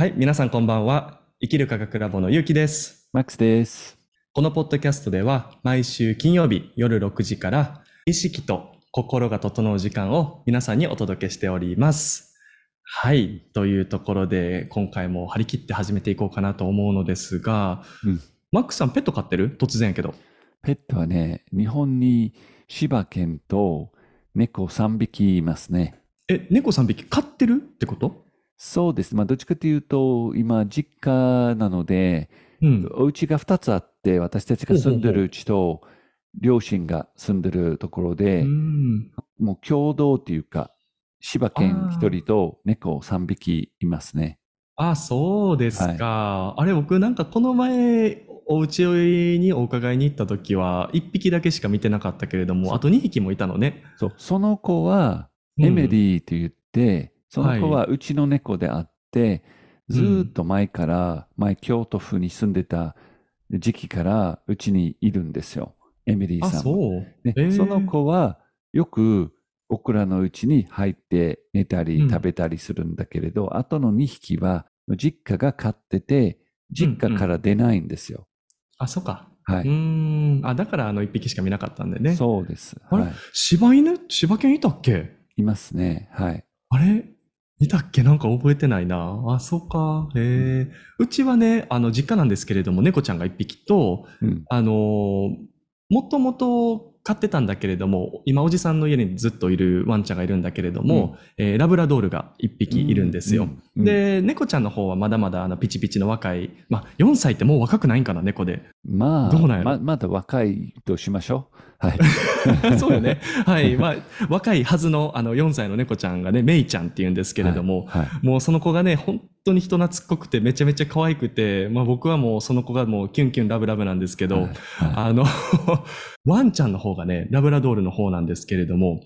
はい、皆さんこんばんは。生きる科学ラボのゆうきです。マックスです。このポッドキャストでは毎週金曜日夜6時から意識と心が整う時間を皆さんにお届けしております。はい。というところで今回も張り切って始めていこうかなと思うのですが、うんマックスさんペット飼ってる？突然やけど。ペットはね、日本に柴犬と猫3匹いますね。え、猫3匹飼ってる？ってこと？そうです。まあ、どっちかというと、今、実家なので、うん。お家が2つあって、私たちが住んでるうちと、両親が住んでるところで、うんもう共同っていうか、柴犬あー1人と猫3匹いますね。あ、そうですか。あれ、僕なんかこの前、お家にお伺いに行った時は、1匹だけしか見てなかったけれども、あと2匹もいたのね。そうその子は、うんエメリーと言って、その子ははうちの猫であって、ずーっと前から、前京都府に住んでた時期からうちにいるんですよ。エメリーあ、さんは。そう。でえーその子はよく僕らのうちに入って寝たりうん食べたりするんだけれど、あとの2匹は実家が飼ってて、実家から出ないんですよ。あ、そうか。はい。うーん。あ、だからあの1匹しか見なかったんでね。そうです。あれ？はい。柴犬？柴犬いたっけ？いますね。はい。あれ？いたっけ？なんか覚えてないな。あ、そうか。へえ。うちはね、あの、実家なんですけれども、猫ちゃんが1匹と、うん。あのーもともと飼ってたんだけれども、今おじさんの家にずっといるワンちゃんがいるんだけれども、えーラブラドールが一匹いるんですよ。うんうんで、猫ちゃんの方はまだまだあのピチピチの若い、まあ4歳ってもう若くないんかな、猫で。まあ、どうなんやろ？ままだ若いとしましょう。はい。そうよね。はい。まあ、若いはずのあの4歳の猫ちゃんがね、メイちゃんって言うんですけれども、はい。はいもうその子がね、本当に人懐っこくてめちゃめちゃ可愛くて、まあ僕はもうその子がもうキュンキュンラブラブなんですけど、はいあの、ワンちゃんの方がね、ラブラドールの方なんですけれども、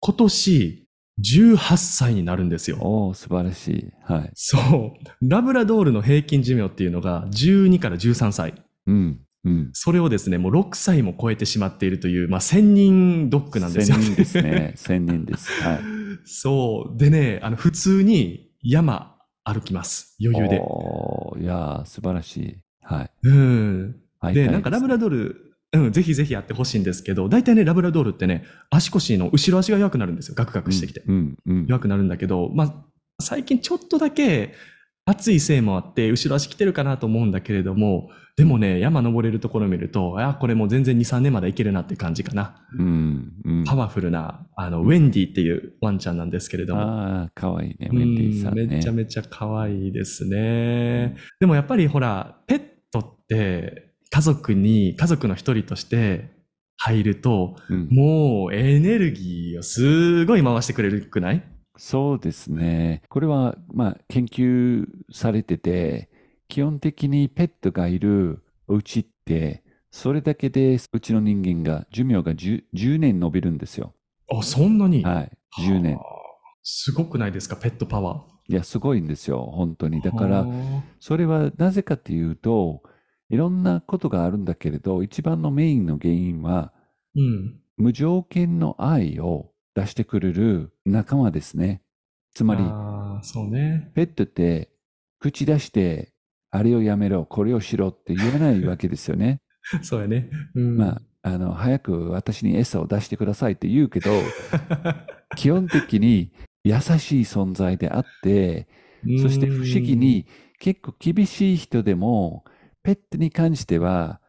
今年18歳になるんですよ。おお、素晴らしい。はい。そう。ラブラドールの平均寿命っていうのが12から13歳。うん。うん。それをですね、もう6歳も超えてしまっているという、まあ千人ドッグなんですよ千人ですね。千人です。はい。そう。でね、あの、普通に山歩きます。余裕で。おーいやー、素晴らしい。はい。うん。で、会いたいなんかラブラドール、うん、ぜひぜひやってほしいんですけど、大体ね、ラブラドールってね、足腰の後ろ足が弱くなるんですよ。ガクガクしてきて。うん。うん。弱くなるんだけど、まあ、最近ちょっとだけ暑いせいもあって、後ろ足来てるかなと思うんだけれども、でもね、山登れるところを見ると、あ、これもう全然2、3年までいけるなって感じかな。うん。うん。パワフルな、あの、ウェンディっていうワンちゃんなんですけれども。ああ、かわいいね。ウうんェンディさんね。めちゃめちゃ可愛いですね。でもやっぱりほら、ペットって家族に、家族の一人として入ると、うんもうエネルギーをすごい回してくれるくない？そうですね。これは、まあ、研究されてて、基本的にペットがいるお家って、それだけでうちの人間が寿命が 10, 10年伸びるんですよ。あ、そんなに？はい。10年は。あすごくないですか、ペットパワー。いや、すごいんですよ。本当に。だかはら、あそれはなぜかというと、いろんなことがあるんだけれど、一番のメインの原因は、うん。無条件の愛を出してくれる仲間ですね。つまり、ね。ペットって口出して、あれをやめろ、これをしろって言わないわけですよね。そうやね。うん。まあ、あの、早く私に餌を出してくださいって言うけど、基本的に優しい存在であって、そして不思議に結構厳しい人でも、ペットに関しては、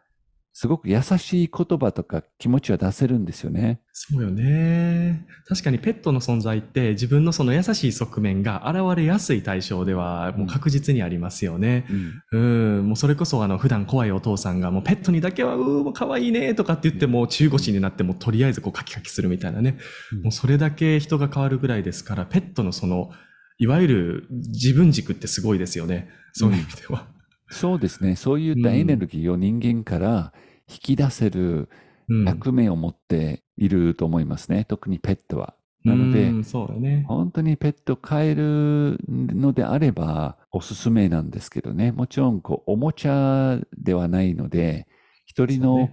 すごく優しい言葉とか気持ちは出せるんですよね。そうよね。確かにペットの存在って自分のその優しい側面が現れやすい対象ではもう確実にありますよね。うんうん、もうそれこそあの普段怖いお父さんがもうペットにだけはうーもう可愛いねとかって言っても中腰になってもとりあえずこうカキカキするみたいなね。もうそれだけ人が変わるぐらいですから、ペットのその、いわゆる自分軸ってすごいですよね。そういう意味では。そうですね。そういったエネルギーを人間から引き出せるうん。役目を持っていると思いますね。特にペットは。なので、うんそうだね。本当にペット飼えるのであればおすすめなんですけどね。もちろんこうおもちゃではないので、一人の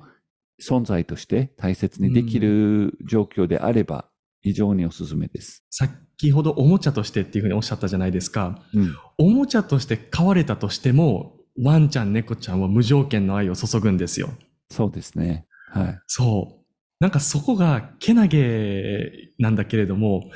存在として大切にできる状況であれば非常におすすめです。先ほどおもちゃとしてっていうふうにおっしゃったじゃないですか。うん。おもちゃとして飼われたとしても、ワンちゃん、猫ちゃんは無条件の愛を注ぐんですよ。そうですね。はい。そう。なんかそこがけなげなんだけれども、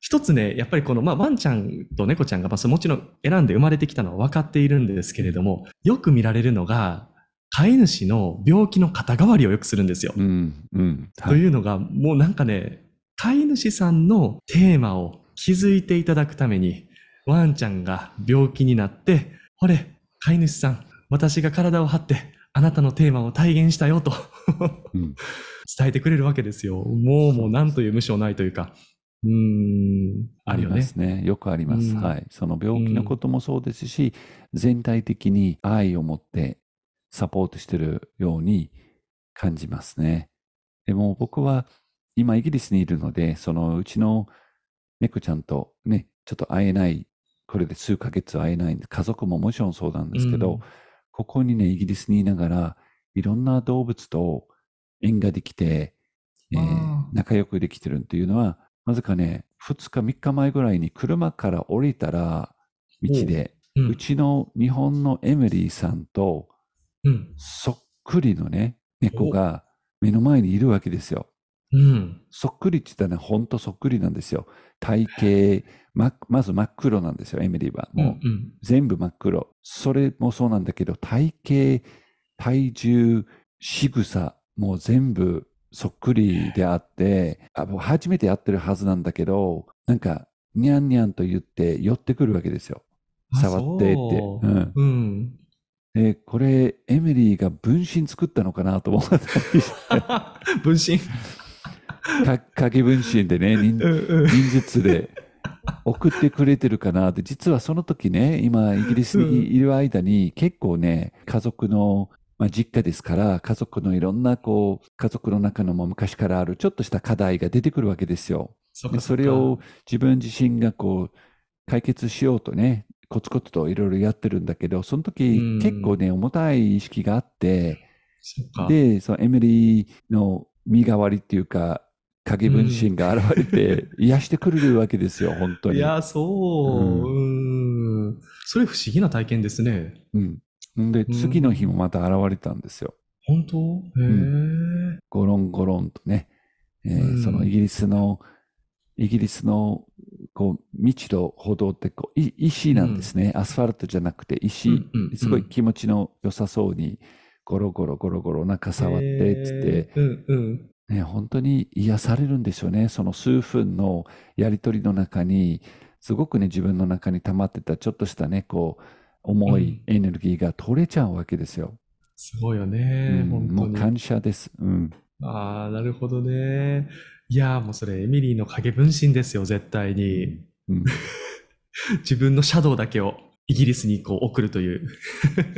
一つね、やっぱりこの、まあ、ワンちゃんと猫ちゃんが、まあ、もちろん選んで生まれてきたのは分かっているんですけれども、よく見られるのが、飼い主の病気の肩代わりをよくするんですよ。うん。うん。というのが、もうなんかね、飼い主さんのテーマを気づいていただくために、ワンちゃんが病気になって、ほれ、飼い主さん、私が体を張って、あなたのテーマを体現したよとうん。伝えてくれるわけですよ。もうもう何という無償ないというか。うーん、あるよねりま。すね。よくあります。うんはい。その病気のこともそうですし、全体的に愛を持ってサポートしてるように感じますね。でも僕は今イギリスにいるので、そのうちの猫ちゃんとね、ちょっと会えない、これで数ヶ月会えないんで、家族ももちろんそうなんですけど、うん。ここにね、イギリスにいながら、いろんな動物と縁ができて、えー仲良くできてるっていうのは、なぜかね、2日、3日前ぐらいに車から降りたら、道で、う。うん。ちの日本のエミリーさんとうん。そっくりのね、猫が目の前にいるわけですよ。うん。そっくりって言ったらね、ほんとそっくりなんですよ。体型、ま、まず真っ黒なんですよ、エミリーは。うん。もう全部真っ黒。それもそうなんだけど、体型、体重、仕草、もう全部そっくりであって、あもう初めて会ってるはずなんだけど、なんか、にゃんにゃんと言って寄ってくるわけですよ。あ触ってって。そううん。うん。で、これ、エミリーが分身作ったのかなと思ったりして、分身？か影分身でね、忍術で送ってくれてるかなって、実はその時ね、今イギリスにいる間に結構ね、家族の、まあ、実家ですから、家族のいろんなこう、家族の中のも昔からあるちょっとした課題が出てくるわけですよ。そでそれを自分自身がこう、解決しようとね、コツコツといろいろやってるんだけど、その時うん結構ね、重たい意識があって。で、そのエミリーの身代わりっていうか、影分身が現れて、癒してくれるわけですよ、本当に。いや、そう。うん。それ不思議な体験ですね。うん。んで、次の日もまた現れたんですよ。本当？へえ。ゴロンゴロンとね、えーうんそのイギリスの、イギリスの、こう、道路、歩道ってこう、い石なんですね。アスファルトじゃなくて石、うんうんうんすごい気持ちの良さそうに、ゴロゴロゴロゴロ中触って、つって、へえ。うんうん。ね、本当に癒されるんですよね。その数分のやりとりの中に、すごくね、自分の中に溜まってたちょっとしたね、こう、重いエネルギーが取れちゃうわけですよ。すごいようね。ん本当に。もう感謝です。うん。ああ、なるほどね。いやーもうそれエミリーの影分身ですよ、絶対に。うん、自分のシャドウだけをイギリスにこう送るという。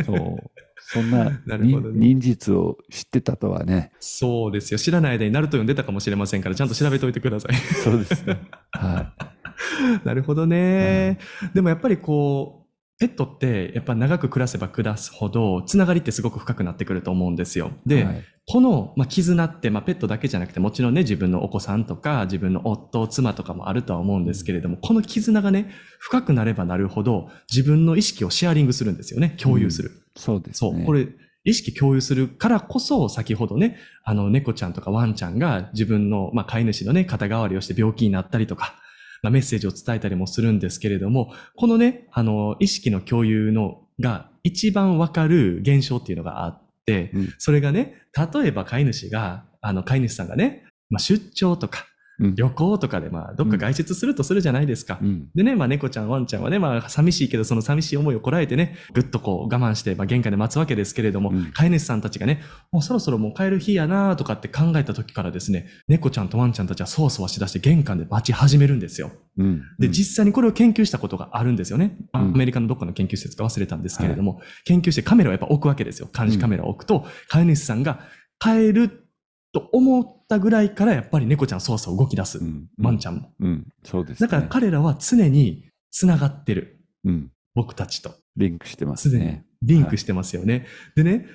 そう。そんな なるほどね忍術を知ってたとはね。そうですよ。知らない間にナルト読んでたかもしれませんから、ちゃんと調べておいてください。そうですね。は なるほどね。でもやっぱりこう、ペットってやっぱ長く暮らせば暮らすほど、つながりってすごく深くなってくると思うんですよ。い。で、はいこの、まあ、絆って、まあ、ペットだけじゃなくて、もちろんね、自分のお子さんとか、自分の夫、妻とかもあるとは思うんですけれども、この絆がね、深くなればなるほど、自分の意識をシェアリングするんですよね。共有する。そうですね。そう。これ、意識共有するからこそ、先ほどね、あの、猫ちゃんとかワンちゃんが自分の、まあ、飼い主のね、肩代わりをして病気になったりとか、まあ、メッセージを伝えたりもするんですけれども、このね、あの、意識の共有の、が一番わかる現象っていうのがあって、うん。それがね、例えば飼い主が、あの、飼い主さんがね、まあ、出張とか、うん旅行とかで、まあ、どっか外出するとするじゃないですか。うん。でね、まあ猫ちゃん、ワンちゃんはね、まあ寂しいけど、その寂しい思いをこらえてね、ぐっとこう我慢して、まあ玄関で待つわけですけれども、うん飼い主さんたちがね、もうそろそろもう帰る日やなとかって考えた時からですね、猫ちゃんとワンちゃんたちはそわそわしだして玄関で待ち始めるんですよ。うん。で、うん実際にこれを研究したことがあるんですよね。アうんメリカのどっかの研究施設か忘れたんですけれども、研究してカメラをやっぱ置くわけですよ。監視カメラを置くと、飼い主さんが帰ると思ったぐらいからやっぱり猫ちゃんそわそわ動き出す。うんワンちゃんも。うん。そうですね。だから彼らは常に繋がってる。うん。僕たちと。リンクしてますすでにね。リンクしてますよね。でね、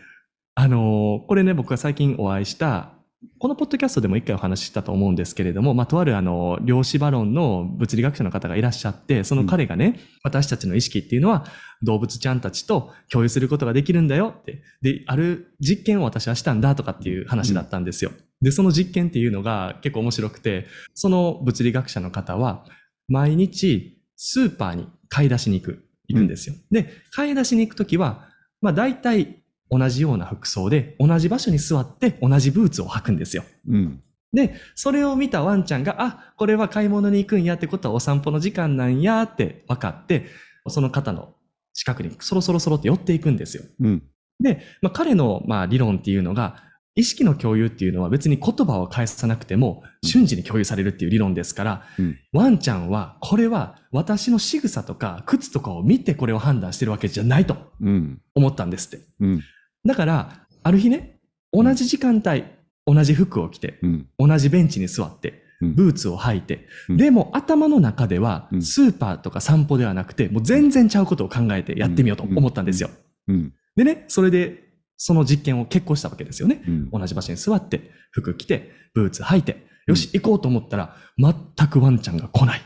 あのーこれね、僕が最近お会いした、このポッドキャストでも一回お話ししたと思うんですけれども、まあ、とあるあの、量子バロンの物理学者の方がいらっしゃって、その彼がね、私たちの意識っていうのは動物ちゃんたちと共有することができるんだよって、で、ある実験を私はしたんだとかっていう話だったんですよ。で、その実験っていうのが結構面白くて、その物理学者の方は、毎日スーパーに買い出しに行く、行くんですよ。で、買い出しに行くときは、まあ大体同じような服装で、同じ場所に座って同じブーツを履くんですよ。うん。で、それを見たワンちゃんが、あ、これは買い物に行くんやってことはお散歩の時間なんやって分かって、その方の近くにそろそろそろって寄っていくんですよ。うん。で、まあ、彼のまあ理論っていうのが、意識の共有っていうのは別に言葉を返さなくてもうん瞬時に共有されるっていう理論ですから、うん。ワンちゃんはこれは私の仕草とか靴とかを見てこれを判断してるわけじゃないとうん。思ったんですって。うん。だから、ある日ね、同じ時間帯、同じ服を着て、うん。同じベンチに座って、うんブーツを履いて、うんでも頭の中ではうんスーパーとか散歩ではなくて、もう全然ちゃうことを考えてやってみようと思ったんですよ。うん。でね、それでその実験を決行したわけですよね。うん。同じ場所に座って、服着て、ブーツ履いて、よし、行こうと思ったら、全くワンちゃんが来ない。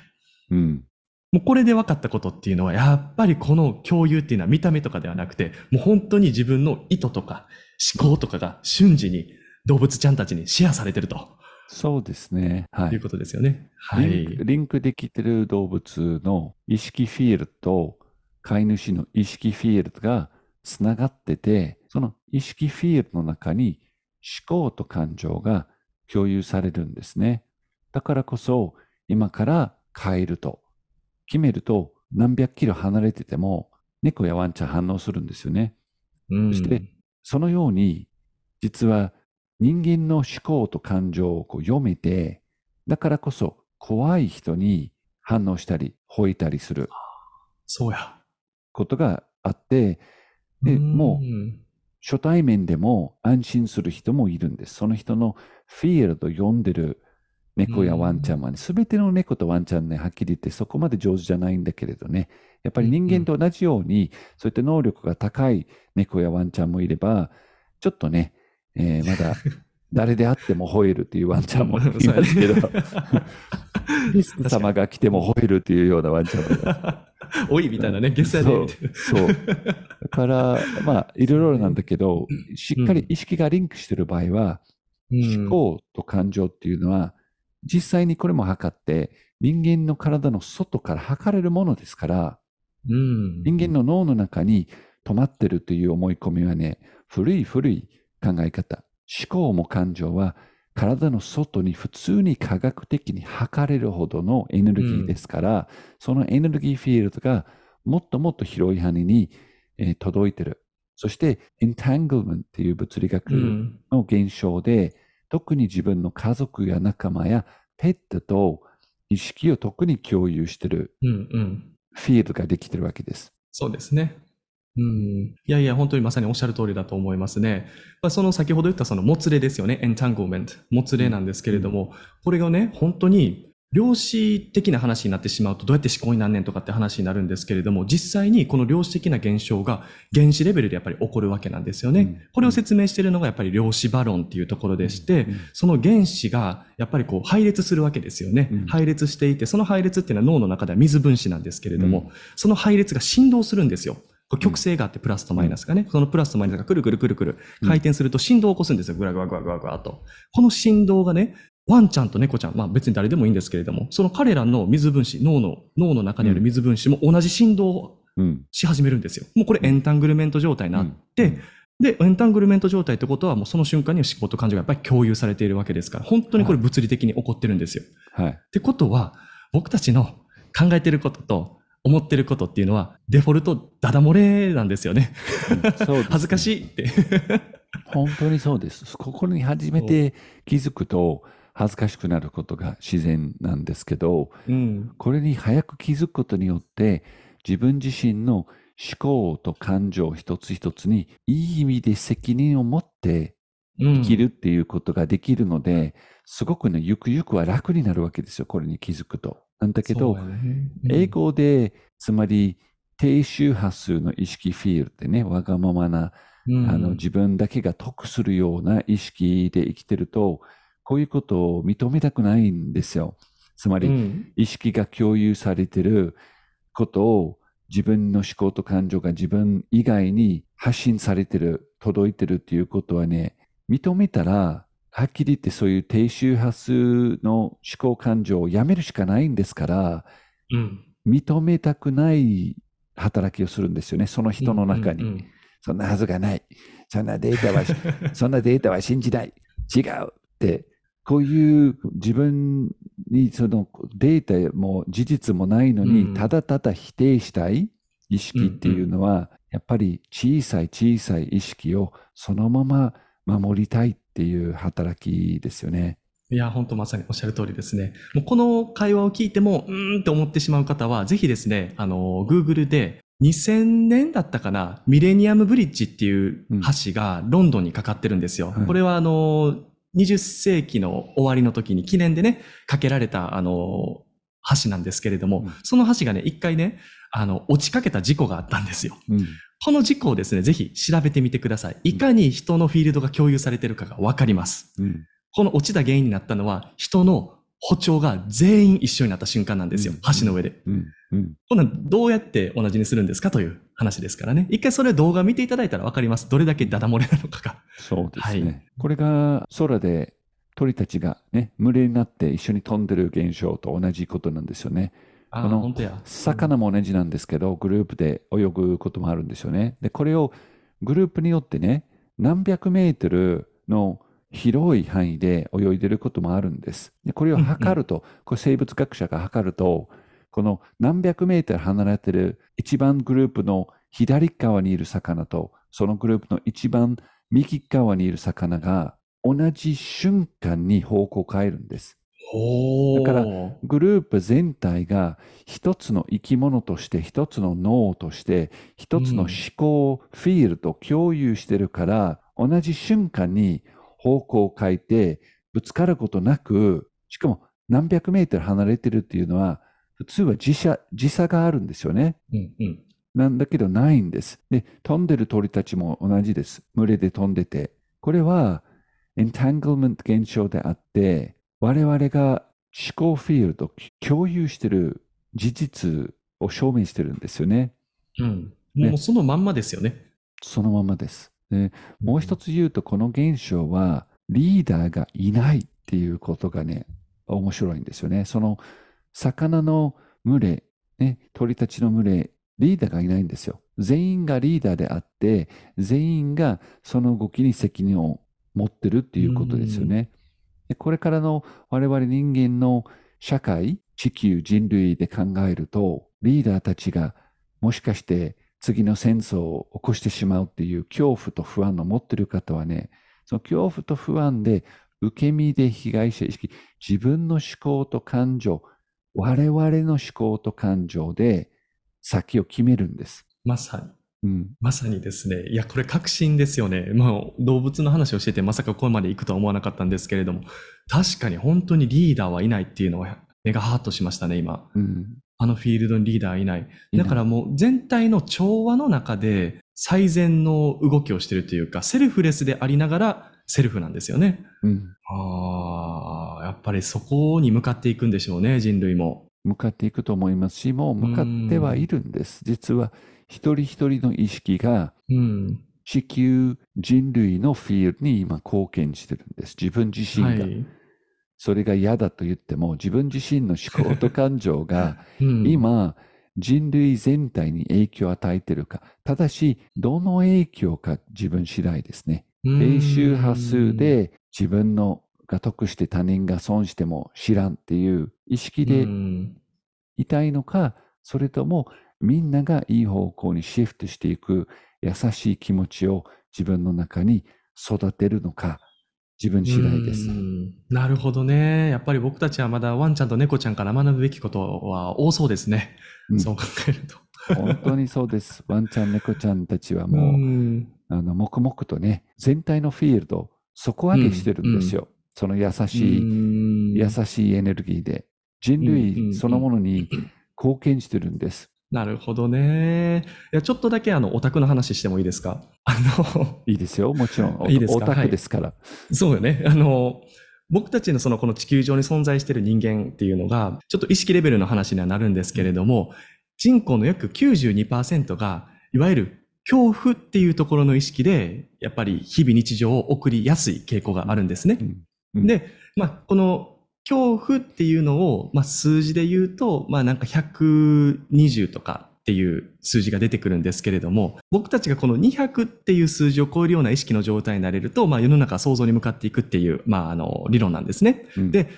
うん。もうこれで分かったことっていうのは、やっぱりこの共有っていうのは見た目とかではなくて、もう本当に自分の意図とか思考とかが瞬時に動物ちゃんたちにシェアされてるとそうですね。はいい。うことですよね。はいク。リンクできてる動物の意識フィールドと飼い主の意識フィールドがつながってて、その意識フィールドの中に思考と感情が共有されるんですね。だからこそ今から帰ると決めると何百キロ離れてても猫やワンちゃん反応するんですよね。うんそしてそのように、実は人間の思考と感情をこう読めて、だからこそ怖い人に反応したり、吠えたりするそうや。ことがあって、でう初対面でも安心する人もいるんです。その人のフィールド読んでる猫やワンちゃんはね、すべての猫とワンちゃんね、はっきり言ってそこまで上手じゃないんだけれどね、やっぱり人間と同じように、そういった能力が高い猫やワンちゃんもいれば、ちょっとね、えーまだ誰であっても吠えるっていうワンちゃんもいますけど、ゲスト様が来ても吠えるっていうようなワンちゃんもいます。おいみたいなね、ゲスやで。そうそう。だから、まあ、いろいろなんだけど、しっかり意識がリンクしてる場合は、うん思考と感情っていうのは、実際にこれも測って、人間の体の外から測れるものですから、うん人間の脳の中に止まってるという思い込みはね、古い古い考え方。思考も感情は体の外に普通に科学的に測れるほどのエネルギーですから、そのエネルギーフィールドがもっともっと広い範囲に、えー届いてる。そして、エンタングルメントっていう物理学うんの現象で、特に自分の家族や仲間やペットと意識を特に共有してるうんうん。フィールドができてるわけです。そうですね。うん。いやいや、本当にまさにおっしゃる通りだと思いますね。まあ、その先ほど言ったそのもつれですよね。エンタングルメント。もつれなんですけれども、これがね、本当に量子的な話になってしまうとどうやって思考になんねんとかって話になるんですけれども、実際にこの量子的な現象が原子レベルでやっぱり起こるわけなんですよね。うんこれを説明しているのがやっぱり量子バロンっていうところでして、うんその原子がやっぱりこう配列するわけですよね。うん配列していて、その配列っていうのは脳の中では水分子なんですけれども、その配列が振動するんですよ。こう曲線があってプラスとマイナスがね、そのプラスとマイナスがくるくるくるくる回転すると振動を起こすんですよ。ぐらぐらぐらぐらぐらと。この振動がね、ワンちゃんと猫ちゃん、まあ別に誰でもいいんですけれども、その彼らの水分子、脳の、脳の中にある水分子も同じ振動をうん。し始めるんですよ。もうこれエンタングルメント状態になって、うんで、エンタングルメント状態ってことはもうその瞬間には思考と感情がやっぱり共有されているわけですから、本当にこれ物理的に起こってるんですよ。はい。ってことは、僕たちの考えてることと思ってることっていうのは、デフォルトダダ漏れなんですよね。うんそうね 恥ずかしいって。本当にそうです。ここに初めて気づくと恥ずかしくなることが自然なんですけど、うん。これに早く気づくことによって自分自身の思考と感情一つ一つにいい意味で責任を持って生生きるっていうことができるので、すごくね、ゆくゆくは楽になるわけですよ。これに気づくと。なんだけど、英語で、つまり低周波数の意識フィールドでね、わがままなうん。あの自分だけが得するような意識で生きてると、こういうことを認めたくないんですよ。つまり、うん。意識が共有されてることを自分の思考と感情が自分以外に発信されてる、届いてるっていうことはね、認めたら、はっきり言ってそういう低周波数の思考感情をやめるしかないんですから、うん認めたくない働きをするんですよね、その人の中に。うんうんそんなはずがない。そんなデータは、そんなデータは信じない。違うって、こういう自分にそのデータも事実もないのに、うんただただ否定したい意識っていうのは、やっぱり小さい小さい意識をそのまま守りたいっていう働きですよね。いや、本当まさにおっしゃる通りですね。もうこの会話を聞いても、うーんって思ってしまう方は、ぜひですね、あの、Google で、2000年だったかな、ミレニアムブリッジっていう橋がロンドンにかかってるんですよ。はいこれはあの、20世紀の終わりの時に記念でね、かけられたあの、橋なんですけれども、うんその橋がね、一回ね、あの、落ちかけた事故があったんですよ。うん。この事故をですね、ぜひ調べてみてください。いかに人のフィールドが共有されてるかがわかります。うん。この落ちた原因になったのは、人の歩調が全員一緒になった瞬間なんですよ。うん橋の上で。うん。うん。こんなんどうやって同じにするんですかという話ですからね。一回それ動画見ていただいたらわかります。どれだけダダ漏れなのかが。そうですね。はいこれが空で鳥たちがね、群れになって一緒に飛んでる現象と同じことなんですよね。ああ、この。魚も同じなんですけど、グループで泳ぐこともあるんですよね。で、これをグループによってね、何百メートルの広い範囲で泳いでることもあるんです。で、これを測ると、これ生物学者が測ると、この何百メートル離れてる一番グループの左側にいる魚と、そのグループの一番右側にいる魚が同じ瞬間に方向を変えるんです。だからグループ全体が一つの生き物として、一つの脳として、一つの思考、フィールド共有してるから、同じ瞬間に方向を変えて、ぶつかることなく、しかも何百メートル離れてるっていうのは、普通は時差時差があるんですよね。うんうん。なんだけどないんです。で、飛んでる鳥たちも同じです。群れで飛んでて。これは、エンタングルメント現象であって、我々が思考フィールド共有してる事実を証明してるんですよね。うん。ねもうそのまんまですよね。そのままです。でもう一つ言うと、この現象はリーダーがいないっていうことがね、面白いんですよね。その魚の群れ、ね、鳥たちの群れ、リーダーがいないんですよ。全員がリーダーであって、全員がその動きに責任を持ってるっていうことですよね。でこれからの我々人間の社会、地球、人類で考えると、リーダーたちがもしかして次の戦争を起こしてしまうっていう恐怖と不安を持っている方はね、その恐怖と不安で受け身で被害者意識、自分の思考と感情、我々の思考と感情で先を決めるんです。まさに。うん。まさにですね。いや、これ確信ですよね。まあ、動物の話をしてて、まさかここまで行くとは思わなかったんですけれども、確かに本当にリーダーはいないっていうのは、目がハーッとしましたね、今。うん。あのフィールドにリーダーいない。だからもう全体の調和の中で最善の動きをしてるというか、セルフレスでありながらセルフなんですよね。うん。ああ、やっぱりそこに向かっていくんでしょうね、人類も。向かっていくと思いますし、もう向かってはいるんです。実は一人一人の意識がうん。地球人類のフィールドに今貢献してるんです。自分自身が。はい。それが嫌だと言っても、自分自身の思考と感情が うん、今、人類全体に影響を与えているか。ただし、どの影響か自分次第ですね。低周波数で自分のが得して他人が損しても知らんっていう意識うでんいたいのか、それともみんながいい方向にシフトしていく優しい気持ちを自分の中に育てるのか、自分次第ですう。んなるほどね。やっぱり僕たちはまだワンちゃんと猫ちゃんから学ぶべきことは多そうですね。うんそう考えると。本当にそうです。ワンちゃん、猫ちゃんたちはもう、んあの、黙々とね、全体のフィールド、底上げしてるんですよ。その優しい、うん優しいエネルギーで。人うんうんうん類そのものに貢献してるんです。なるほどね。いや、ちょっとだけあの、オタクの話してもいいですか？あの、いいですよ、もちろん。いいですか？オタクですから。そうよね。あの、僕たちのそのこの地球上に存在している人間っていうのが、ちょっと意識レベルの話にはなるんですけれども、人口の約92%が、いわゆる恐怖っていうところの意識で、やっぱり日々日常を送りやすい傾向があるんですね。うんうんで、まあ、この恐怖っていうのを、まあ、数字で言うと、まあ、なんか120とかっていう数字が出てくるんですけれども、僕たちがこの200っていう数字を超えるような意識の状態になれると、まあ、世の中は想像に向かっていくっていう、まあ、あの、理論なんですね。うんで、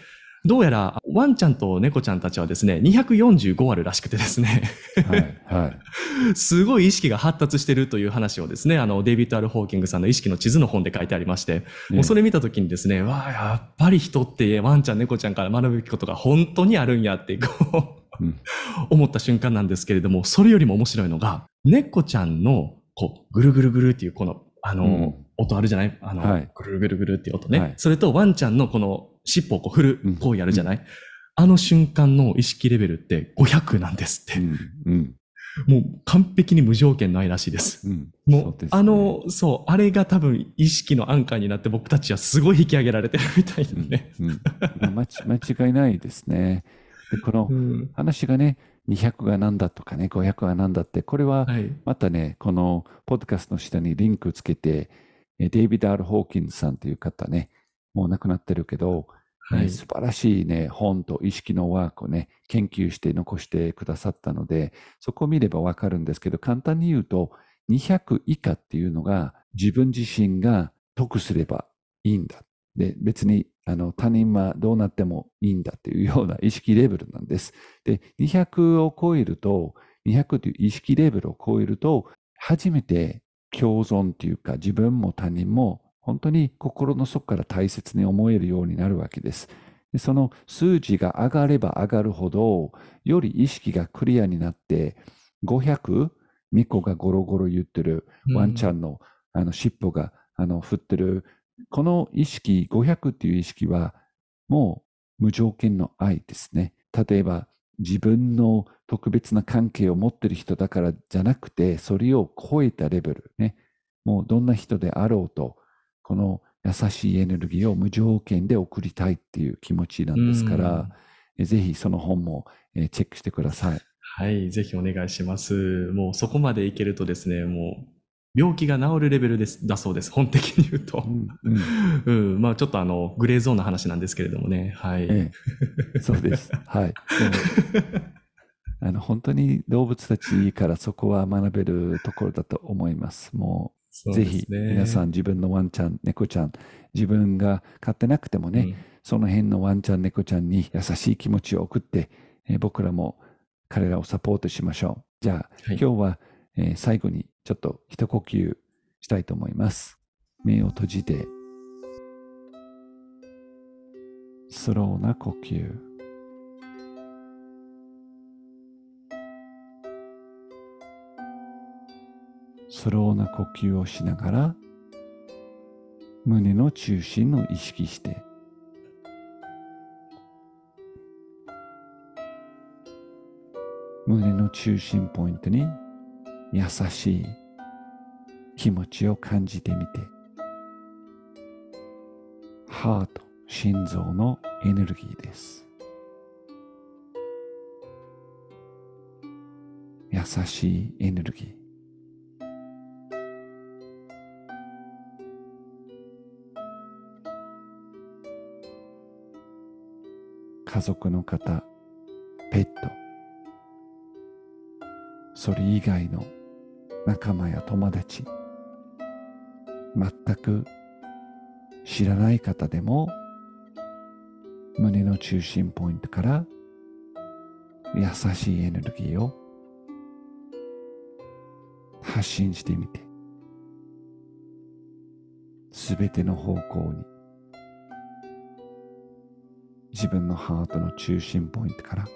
どうやら、ワンちゃんと猫ちゃんたちはですね、245あるらしくてですね、はい、はい。すごい意識が発達してるという話をですね、あの、デイビッド・アル・ホーキングさんの意識の地図の本で書いてありまして、もうそれ見たときにですね、わあ、やっぱり人ってワンちゃん、猫ちゃんから学ぶべきことが本当にあるんやって、こう、うん。思った瞬間なんですけれども、それよりも面白いのが、猫ちゃんの、こう、ぐるぐるぐるっていうこの、あの、うん。音あるじゃない？あの、はい。ぐるぐるぐるっていう音ね。はい。それとワンちゃんのこの尻尾をこう振るうん行為あるじゃない、あの瞬間の意識レベルって500なんですって。うん、うん、もう完璧に無条件の愛らしいです。うん。もそうねあの、そう、あれが多分意識のアンカーになって僕たちはすごい引き上げられてるみたいでね。うんうん間違いないですね。で、このうん話がね、200が何だとかね、500が何だって、これははい。またね、このポッドキャストの下にリンクつけて、えデイビッド・アル・ホーキンズさんという方ね、もう亡くなってるけど、はい。ね素晴らしいね、本と意識のワークをね、研究して残してくださったので、そこを見ればわかるんですけど、簡単に言うと、200以下っていうのが自分自身が得すればいいんだ。で、別にあの他人はどうなってもいいんだっていうような意識レベルなんです。で、200を超えると、200という意識レベルを超えると、初めて共存というか自分も他人も本当に心の底から大切に思えるようになるわけです。でその数字が上がれば上がるほど、より意識がクリアになって、500、猫がゴロゴロ言ってる、ワンちゃん。んのあの尻尾があの振ってる、この意識、500っていう意識は、もう無条件の愛ですね。例えば、自分の特別な関係を持ってる人だからじゃなくて、それを超えたレベルね。もうどんな人であろうと、この優しいエネルギーを無条件で送りたいっていう気持ちなんですから、えぜひその本もえーチェックしてください。はい。ぜひお願いします。もうそこまでいけるとですね、もう、病気が治るレベルです、だそうです。本的に言うとう。んうん うん。まあちょっとあの、グレーゾーンの話なんですけれどもね。はい。ええ、そうです。はい。あの本当に動物たちからそこは学べるところだと思います。もぜひ皆さん自分のワンちゃん、猫ちゃん、自分が飼ってなくてもね、うんその辺のワンちゃん、猫ちゃんに優しい気持ちを送って、えー僕らも彼らをサポートしましょう。じゃあ、はい今日は、えー最後にちょっと一呼吸したいと思います。目を閉じて、スローな呼吸。スローな呼吸をしながら、胸の中心を意識して、胸の中心ポイントに優しい気持ちを感じてみて、ハート、心臓のエネルギーです。優しいエネルギー。家族の方、ペット、それ以外の仲間や友達、全く知らない方でも、胸の中心ポイントから優しいエネルギーを発信してみて、すべての方向に自分のハートの中心ポイントから。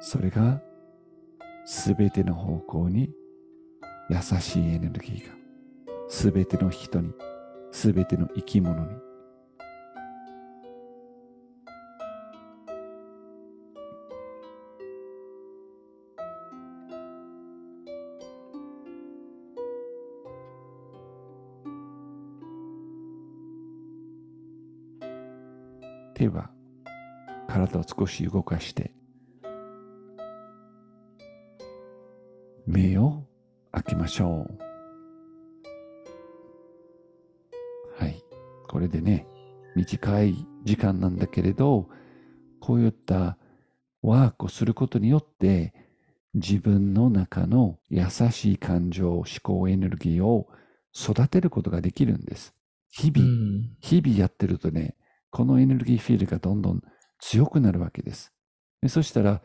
それが全ての方向に優しいエネルギーが全ての人に全ての生き物に体を少し動かして、目を開けましょう。はい。これでね、短い時間なんだけれど、こういったワークをすることによって、自分の中の優しい感情、思考エネルギーを育てることができるんです。日々、うん日々やってるとね、このエネルギーフィールドがどんどん強くなるわけです。でそしたら、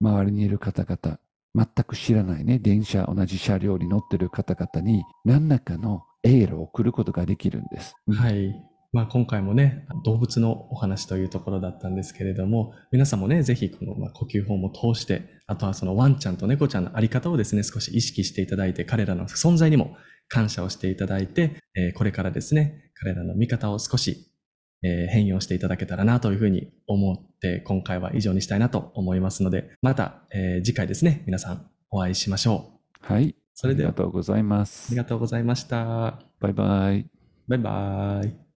周りにいる方々、全く知らないね、電車、同じ車両に乗ってる方々に、何らかのエールを送ることができるんです。はい。まあ、今回もね、動物のお話というところだったんですけれども、皆さんもね、ぜひこの呼吸法も通して、あとはそのワンちゃんと猫ちゃんのあり方をですね、少し意識していただいて、彼らの存在にも感謝をしていただいて、えこれからですね、彼らの見方を少し、えー変容していただけたらなというふうに思って、今回は以上にしたいなと思いますので、また、えー次回ですね、皆さんお会いしましょう。はい。それではありがとうございまあすり。がとうございました。バイバイ。バイバイ。